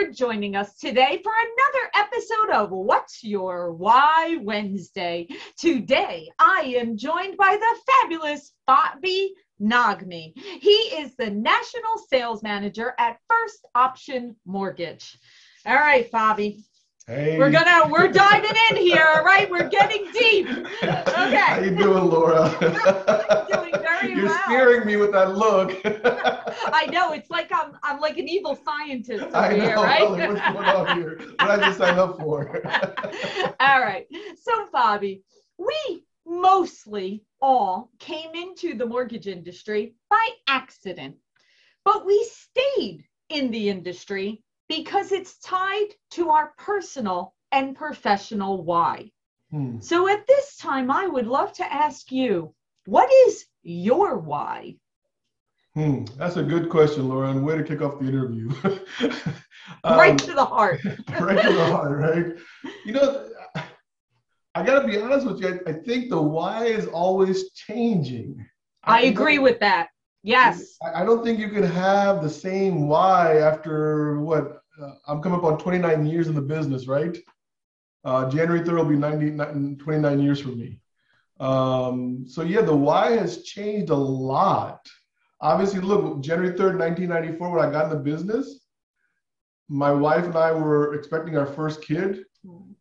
for joining us today for another episode of What's Your Why Wednesday. Today, I am joined by the fabulous Bobby Nagmi. He is the National Sales Manager at First Option Mortgage. All right, Bobby. Hey. We're gonna we're diving in here, all right? We're getting deep. Okay. How you doing, Laura? doing very You're well. scaring me with that look. I know it's like I'm I'm like an evil scientist over I know. here, right? What's going on here? What did I just sign up for? all right. So, Bobby, we mostly all came into the mortgage industry by accident, but we stayed in the industry because it's tied to our personal and professional why. Hmm. So, at this time, I would love to ask you what is your why? Hmm. That's a good question, Laura, and way to kick off the interview. right Um, to the heart. right to the heart, right? You know, I got to be honest with you. I, I think the why is always changing. I agree don't- with that. Yes. I don't think you can have the same why after what uh, I'm coming up on 29 years in the business, right? Uh, January 3rd will be 90, 29 years for me. Um, so yeah, the why has changed a lot. Obviously, look, January 3rd, 1994, when I got in the business, my wife and I were expecting our first kid.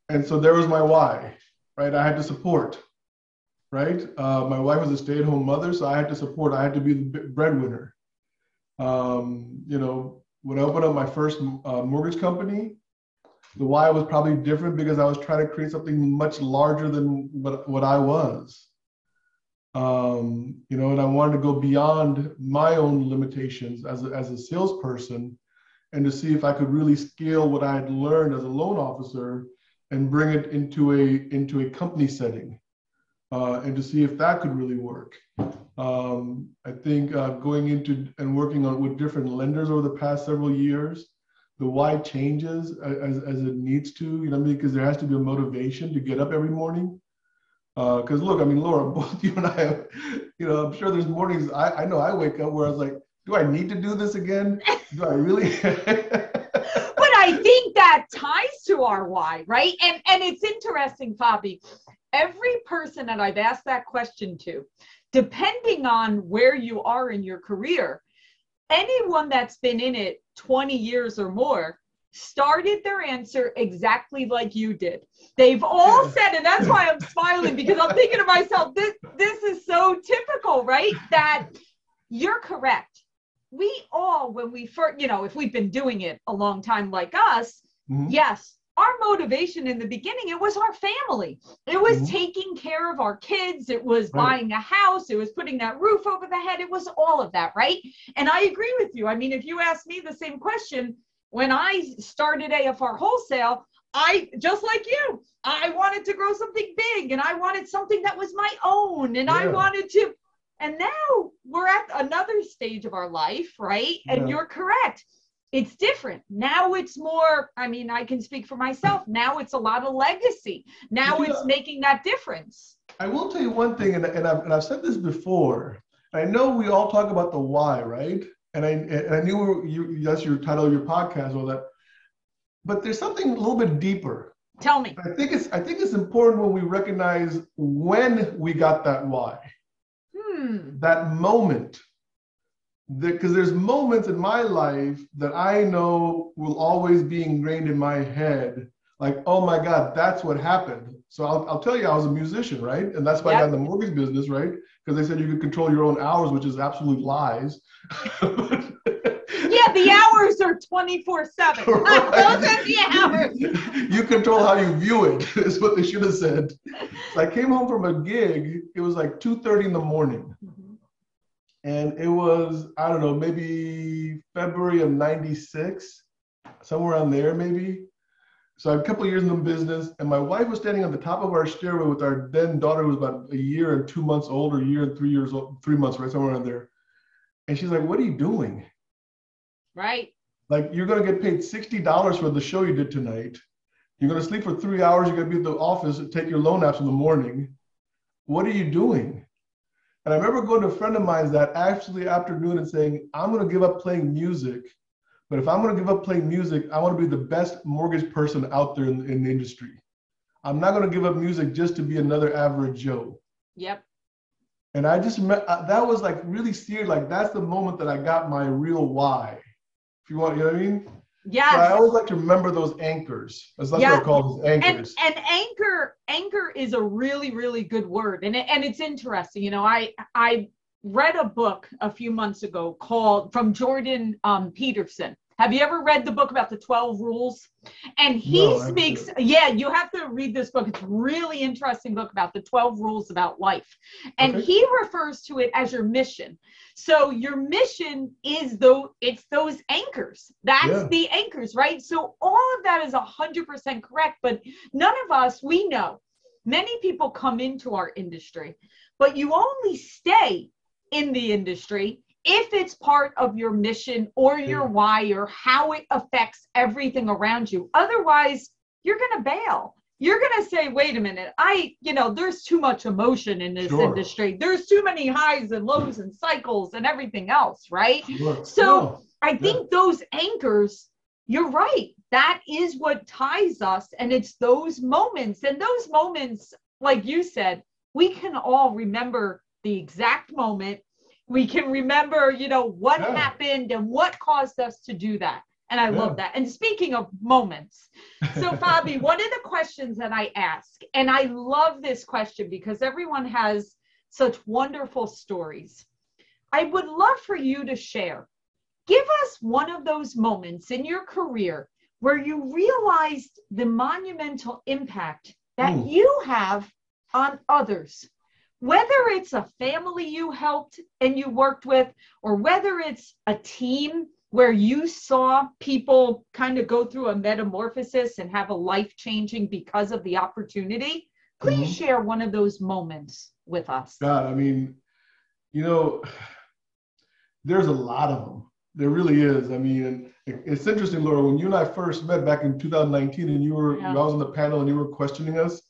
And so there was my why, right? I had to support, right? Uh, my wife was a stay at home mother, so I had to support, I had to be the breadwinner. Um, you know, when I opened up my first uh, mortgage company, the why was probably different because I was trying to create something much larger than what, what I was. Um, you know, and I wanted to go beyond my own limitations as a, as a salesperson and to see if I could really scale what I had learned as a loan officer and bring it into a into a company setting uh, and to see if that could really work. Um, I think uh, going into and working on with different lenders over the past several years, the why changes as, as it needs to, you know, because there has to be a motivation to get up every morning. Because look, I mean, Laura, both you and I, you know, I'm sure there's mornings I, I know I wake up where I was like, do I need to do this again? Do I really? but I think that ties to our why, right? And and it's interesting, Fabi. Every person that I've asked that question to, depending on where you are in your career, anyone that's been in it 20 years or more started their answer exactly like you did. They've all said, and that's why I'm smiling because I'm thinking to myself, this this is so typical, right? That you're correct. We all, when we first, you know, if we've been doing it a long time like us, Mhm. yes, our motivation in the beginning, it was our family. It was Mhm. taking care of our kids. It was Right. buying a house. It was putting that roof over the head. It was all of that, right? And I agree with you. I mean, if you ask me the same question, when I started AFR Wholesale, I just like you, I wanted to grow something big and I wanted something that was my own and I wanted to. And now we're at another stage of our life, right? And you're correct. It's different. Now it's more, I mean, I can speak for myself. Now it's a lot of legacy. Now Yeah. it's making that difference. I will tell you one thing, and, and, I've, and I've said this before. I know we all talk about the why, right? And I, and I knew you, that's your title of your podcast, all that. But there's something a little bit deeper. Tell me. I think it's I think it's important when we recognize when we got that why, Hmm. that moment. Because there's moments in my life that I know will always be ingrained in my head. Like, oh my God, that's what happened. So I'll, I'll tell you, I was a musician, right? And that's why I got in the mortgage business, right? Because they said you could control your own hours, which is absolute lies. Yeah, the hours are 24 7. Those are the hours. you control how you view it, is what they should have said. So I came home from a gig, it was like 2:30 in the morning. And it was, I don't know, maybe February of 96, somewhere around there, maybe. So I had a couple of years in the business, and my wife was standing on the top of our stairway with our then daughter, who was about a year and two months old, or a year and three years old, three months, right, somewhere around there. And she's like, What are you doing? Right. Like, you're going to get paid $60 for the show you did tonight. You're going to sleep for three hours. You're going to be at the office and take your loan apps in the morning. What are you doing? And I remember going to a friend of mine that actually afternoon and saying, I'm going to give up playing music But if I'm going to give up playing music, I want to be the best mortgage person out there in, in the industry. I'm not going to give up music just to be another average Joe. Yep. And I just met, uh, that was like really seared. Like that's the moment that I got my real why. If you want, you know what I mean? Yes. I always like to remember those anchors. That's, what I call those anchors. and and anchor anchor is a really really good word and it, and it's interesting you know i i read a book a few months ago called from jordan um, peterson have you ever read the book about the 12 rules? And he No, speaks yeah you have to read this book. It's a really interesting book about the 12 rules about life. And Okay. he refers to it as your mission. So your mission is though it's those anchors. That's Yeah. the anchors right? So all of that is 100% correct but none of us we know. Many people come into our industry but you only stay in the industry if it's part of your mission or your why or how it affects everything around you otherwise you're going to bail you're going to say wait a minute i you know there's too much emotion in this Sure. industry there's too many highs and lows and cycles and everything else right Sure. so- No. I think those anchors, you're right. That is what ties us. And it's those moments. And those moments, like you said, we can all remember the exact moment. We can remember, you know, what Yeah. happened and what caused us to do that. And I Yeah. love that. And speaking of moments, so Fabi, one of the questions that I ask, and I love this question because everyone has such wonderful stories. I would love for you to share. Give us one of those moments in your career where you realized the monumental impact that Mm. you have on others. Whether it's a family you helped and you worked with, or whether it's a team where you saw people kind of go through a metamorphosis and have a life changing because of the opportunity, please Mhm. share one of those moments with us. God, I mean, you know, there's a lot of them. There really is. I mean, it's interesting, Laura, when you and I first met back in 2019 and you were, Yeah. I was on the panel and you were questioning us,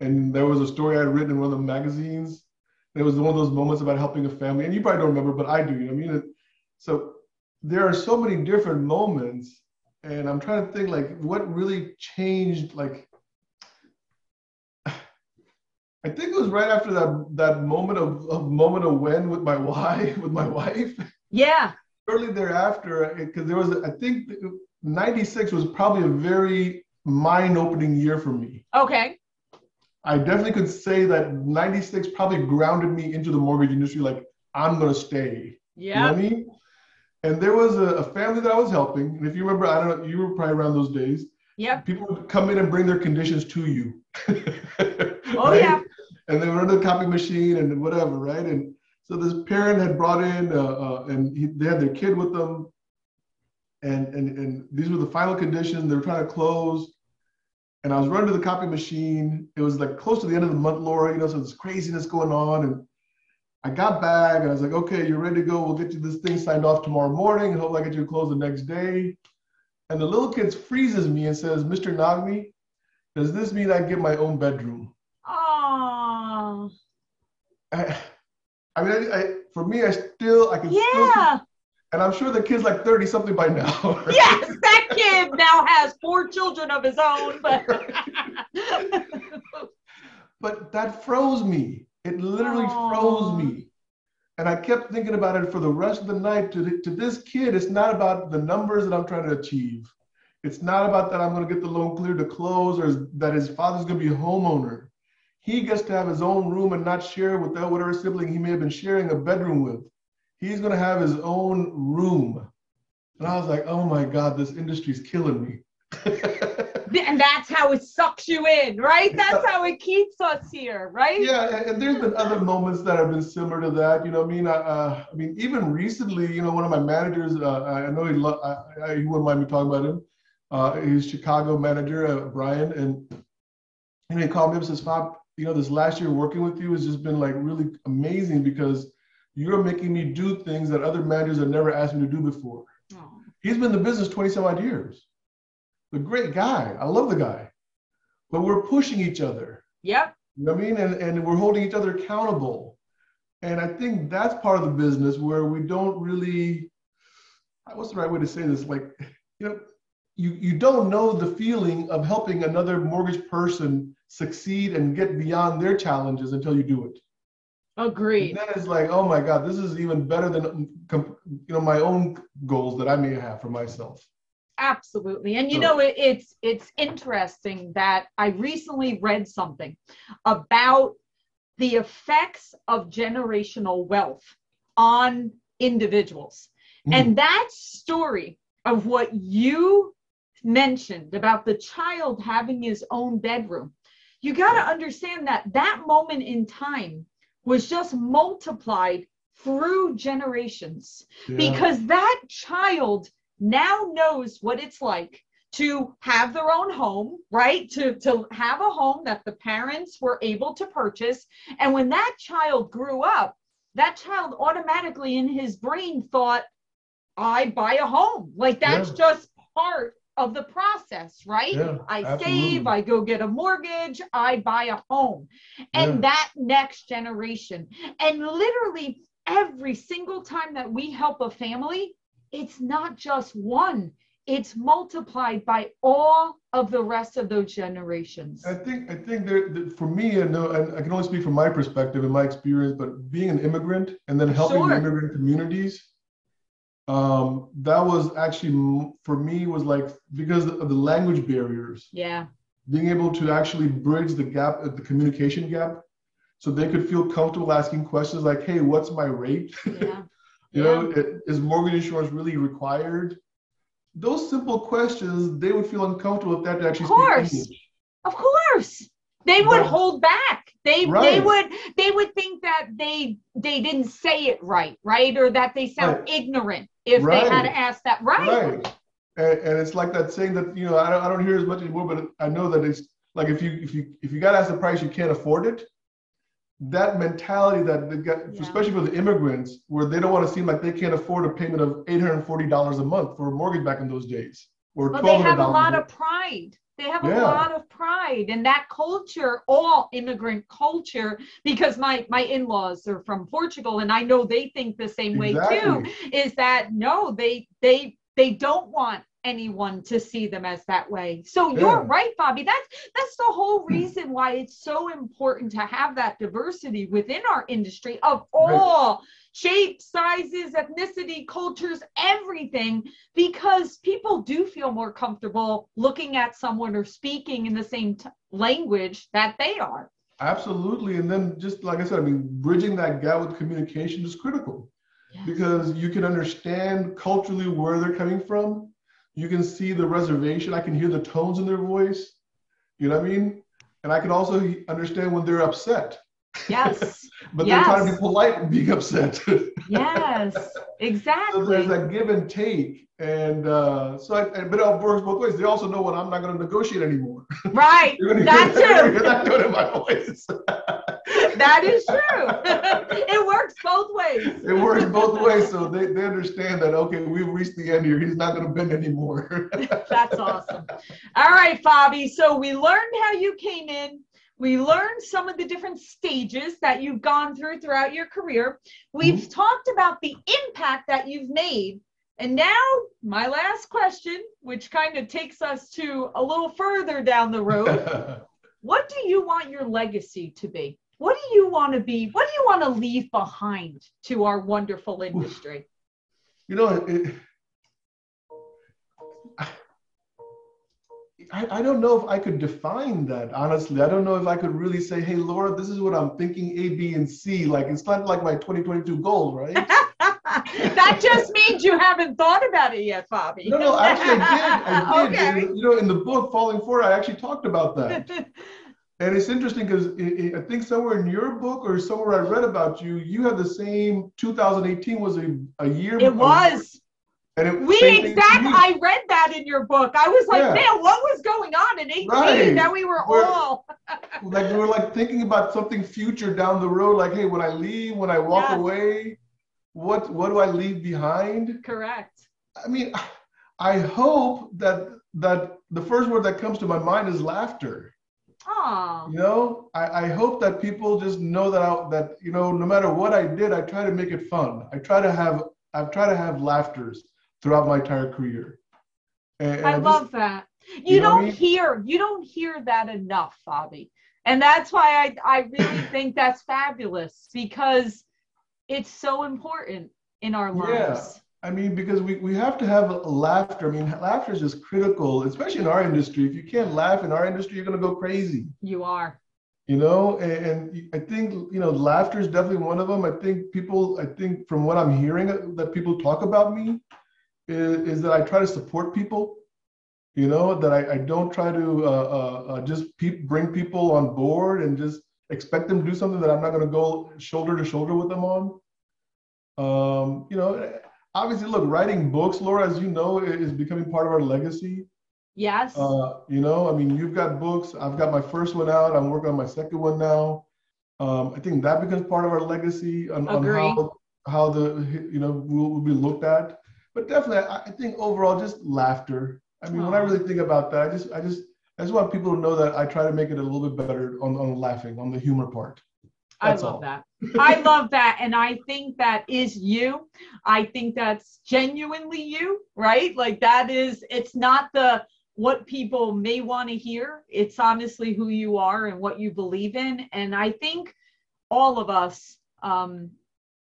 and there was a story I had written in one of the magazines. It was one of those moments about helping a family, and you probably don't remember, but I do. You know what I mean? So there are so many different moments, and I'm trying to think like what really changed, like I think it was right after that that moment of, of moment of when with my wife with my wife. Yeah. Shortly thereafter, because there was I think '96 was probably a very mind-opening year for me. Okay. I definitely could say that '96 probably grounded me into the mortgage industry. Like I'm gonna stay. You know Yeah. what I mean? And there was a, a family that I was helping, and if you remember, I don't know, you were probably around those days. Yep. People would come in and bring their conditions to you. Oh, yeah. And they were under the copy machine and whatever, right? And so this parent had brought in, uh, uh, and he, they had their kid with them, and, and and these were the final conditions. They were trying to close, and I was running to the copy machine. It was like close to the end of the month, Laura. You know, so there's craziness going on, and I got back, and I was like, okay, you're ready to go. We'll get you this thing signed off tomorrow morning, and hopefully I get you to close the next day. And the little kid freezes me and says, Mr. Nagmi, does this mean I get my own bedroom? Oh, I, I mean, I, I, for me, I still, I can still, yeah. And I'm sure the kid's like 30 something by now. right? Yes, that kid now has four children of his own, but But that froze me. It literally Aw. froze me. And I kept thinking about it for the rest of the night. To, th- to this kid, it's not about the numbers that I'm trying to achieve. It's not about that I'm going to get the loan cleared to close or that his father's going to be a homeowner. He gets to have his own room and not share with that whatever sibling he may have been sharing a bedroom with. He's going to have his own room. And I was like, oh my God, this industry's killing me. and that's how it sucks you in, right? That's how it keeps us here, right? yeah, and, and there's been other moments that have been similar to that. You know, I mean, I, uh, I mean, even recently, you know, one of my managers, uh, I know he, lo- I, I, he wouldn't mind me talking about him. Uh, he's Chicago manager, uh, Brian, and know, he called me up and says, "Fab, you know, this last year working with you has just been like really amazing because you're making me do things that other managers have never asked me to do before." Oh, He's been in the business 20 some odd years. The great guy. I love the guy. But we're pushing each other. Yep. You know what I mean? And, and we're holding each other accountable. And I think that's part of the business where we don't really, what's the right way to say this? Like, you know, you, you don't know the feeling of helping another mortgage person succeed and get beyond their challenges until you do it. Agreed. And then it's like, oh my God, this is even better than you know my own goals that I may have for myself. Absolutely, and you so, know it, it's it's interesting that I recently read something about the effects of generational wealth on individuals, mm. and that story of what you mentioned about the child having his own bedroom. You got to understand that that moment in time was just multiplied through generations yeah. because that child now knows what it's like to have their own home, right? To, to have a home that the parents were able to purchase. And when that child grew up, that child automatically in his brain thought, I buy a home. Like that's yeah. just part of the process, right? Yeah, I absolutely. save, I go get a mortgage, I buy a home. And yeah. that next generation. And literally every single time that we help a family, it's not just one, it's multiplied by all of the rest of those generations. I think I think there, for me, I know I can only speak from my perspective and my experience, but being an immigrant and then helping sure. immigrant communities, um, that was actually for me was like because of the language barriers. Yeah. Being able to actually bridge the gap, uh, the communication gap, so they could feel comfortable asking questions like, "Hey, what's my rate? Yeah. you yeah. know, is mortgage insurance really required?" Those simple questions, they would feel uncomfortable if that actually. Of course, of course, they would but, hold back they right. they would they would think that they they didn't say it right right or that they sound right. ignorant if right. they had to ask that right right and, and, it's like that saying that you know I don't, I don't hear as much anymore but i know that it's like if you if you if you got asked the price you can't afford it that mentality that they got, yeah. especially for the immigrants, where they don't want to seem like they can't afford a payment of eight hundred forty dollars a month for a mortgage back in those days, or well, they have a lot of pride. They have yeah. a lot of pride and that culture, all immigrant culture, because my my in-laws are from Portugal and I know they think the same exactly. way too, is that no, they they they don't want anyone to see them as that way. So yeah. you're right, Bobby. That's that's the whole reason why it's so important to have that diversity within our industry of all right. Shapes, sizes, ethnicity, cultures, everything, because people do feel more comfortable looking at someone or speaking in the same t- language that they are. Absolutely. And then just like I said, I mean, bridging that gap with communication is critical. Yes. Because you can understand culturally where they're coming from, you can see the reservation. I can hear the tones in their voice. You know what I mean? And I can also understand when they're upset. Yes. but yes. they're trying to be polite and being upset. yes, exactly. So there's a give and take. And uh, so, I, but it works both ways. They also know when I'm not going to negotiate anymore. Right. that too. You're not doing it my voice. that is true. it works both ways. It works both ways. So they, they understand that, okay, we've reached the end here. He's not going to bend anymore. That's awesome. All right, Fabi. So we learned how you came in. We learned some of the different stages that you've gone through throughout your career. We've mm-hmm. talked about the impact that you've made. And now, my last question, which kind of takes us to a little further down the road. what do you want your legacy to be? What do you want to be? What do you want to leave behind to our wonderful industry? You know, it, I, I don't know if I could define that, honestly. I don't know if I could really say, hey, Laura, this is what I'm thinking A, B, and C. Like, it's not like my 2022 goal, right? that just means you haven't thought about it yet, Bobby. No, no, actually, I did. I did. Okay. You know, in the book, Falling Forward, I actually talked about that. and it's interesting because I think somewhere in your book or somewhere I read about you, you had the same 2018 was a, a year. It was. We exactly. I read that in your book. I was like, yeah. man, what was going on in 18 right. that we were we're, all like we were like thinking about something future down the road. Like, hey, when I leave, when I walk yes. away, what what do I leave behind? Correct. I mean, I hope that that the first word that comes to my mind is laughter. Aww. You know, I, I hope that people just know that I, that you know, no matter what I did, I try to make it fun. I try to have I try to have laughters throughout my entire career. And, and I, I just, love that. You, you know don't I mean? hear you don't hear that enough, Fabi. And that's why I, I really think that's fabulous because it's so important in our lives. Yeah. I mean, because we, we have to have laughter. I mean, laughter is just critical, especially in our industry. If you can't laugh in our industry, you're going to go crazy. You are. You know, and, and, I think, you know, laughter is definitely one of them. I think people, I think from what I'm hearing uh, that people talk about me is, is that I try to support people you know that i, I don't try to uh, uh, uh just pe- bring people on board and just expect them to do something that i'm not going to go shoulder to shoulder with them on. Um, you know obviously look writing books laura as you know is becoming part of our legacy. Yes. Uh, you know i mean you've got books. I've got my first one out. I'm working on my second one now. Um, i think that becomes part of our legacy on, on how how the you know will, will be looked at but definitely I, I think overall just laughter I mean, when I really think about that, I just, I just, I just want people to know that I try to make it a little bit better on, on laughing, on the humor part. That's I love all. that. I love that. And I think that is you. I think that's genuinely you, right? Like that is, it's not the, what people may want to hear. It's honestly who you are and what you believe in. And I think all of us um,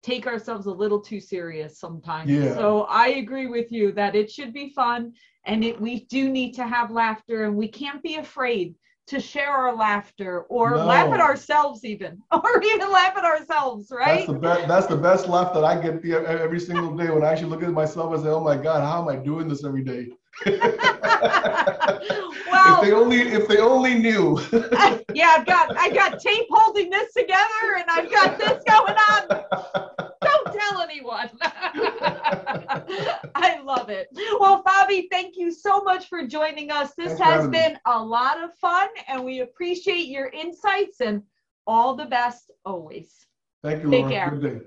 take ourselves a little too serious sometimes. Yeah. So I agree with you that it should be fun and it, we do need to have laughter and we can't be afraid to share our laughter or no. laugh at ourselves even or even laugh at ourselves right that's the best that's the best laugh that i get every single day when i actually look at myself and say oh my god how am i doing this every day well, if they only if they only knew yeah i've got i got tape holding this together and i've got this going on Don't tell anyone. I love it. Well, Fabi, thank you so much for joining us. This Thanks has been me. a lot of fun, and we appreciate your insights and all the best always. Thank you, Take Laura. Care. Good day.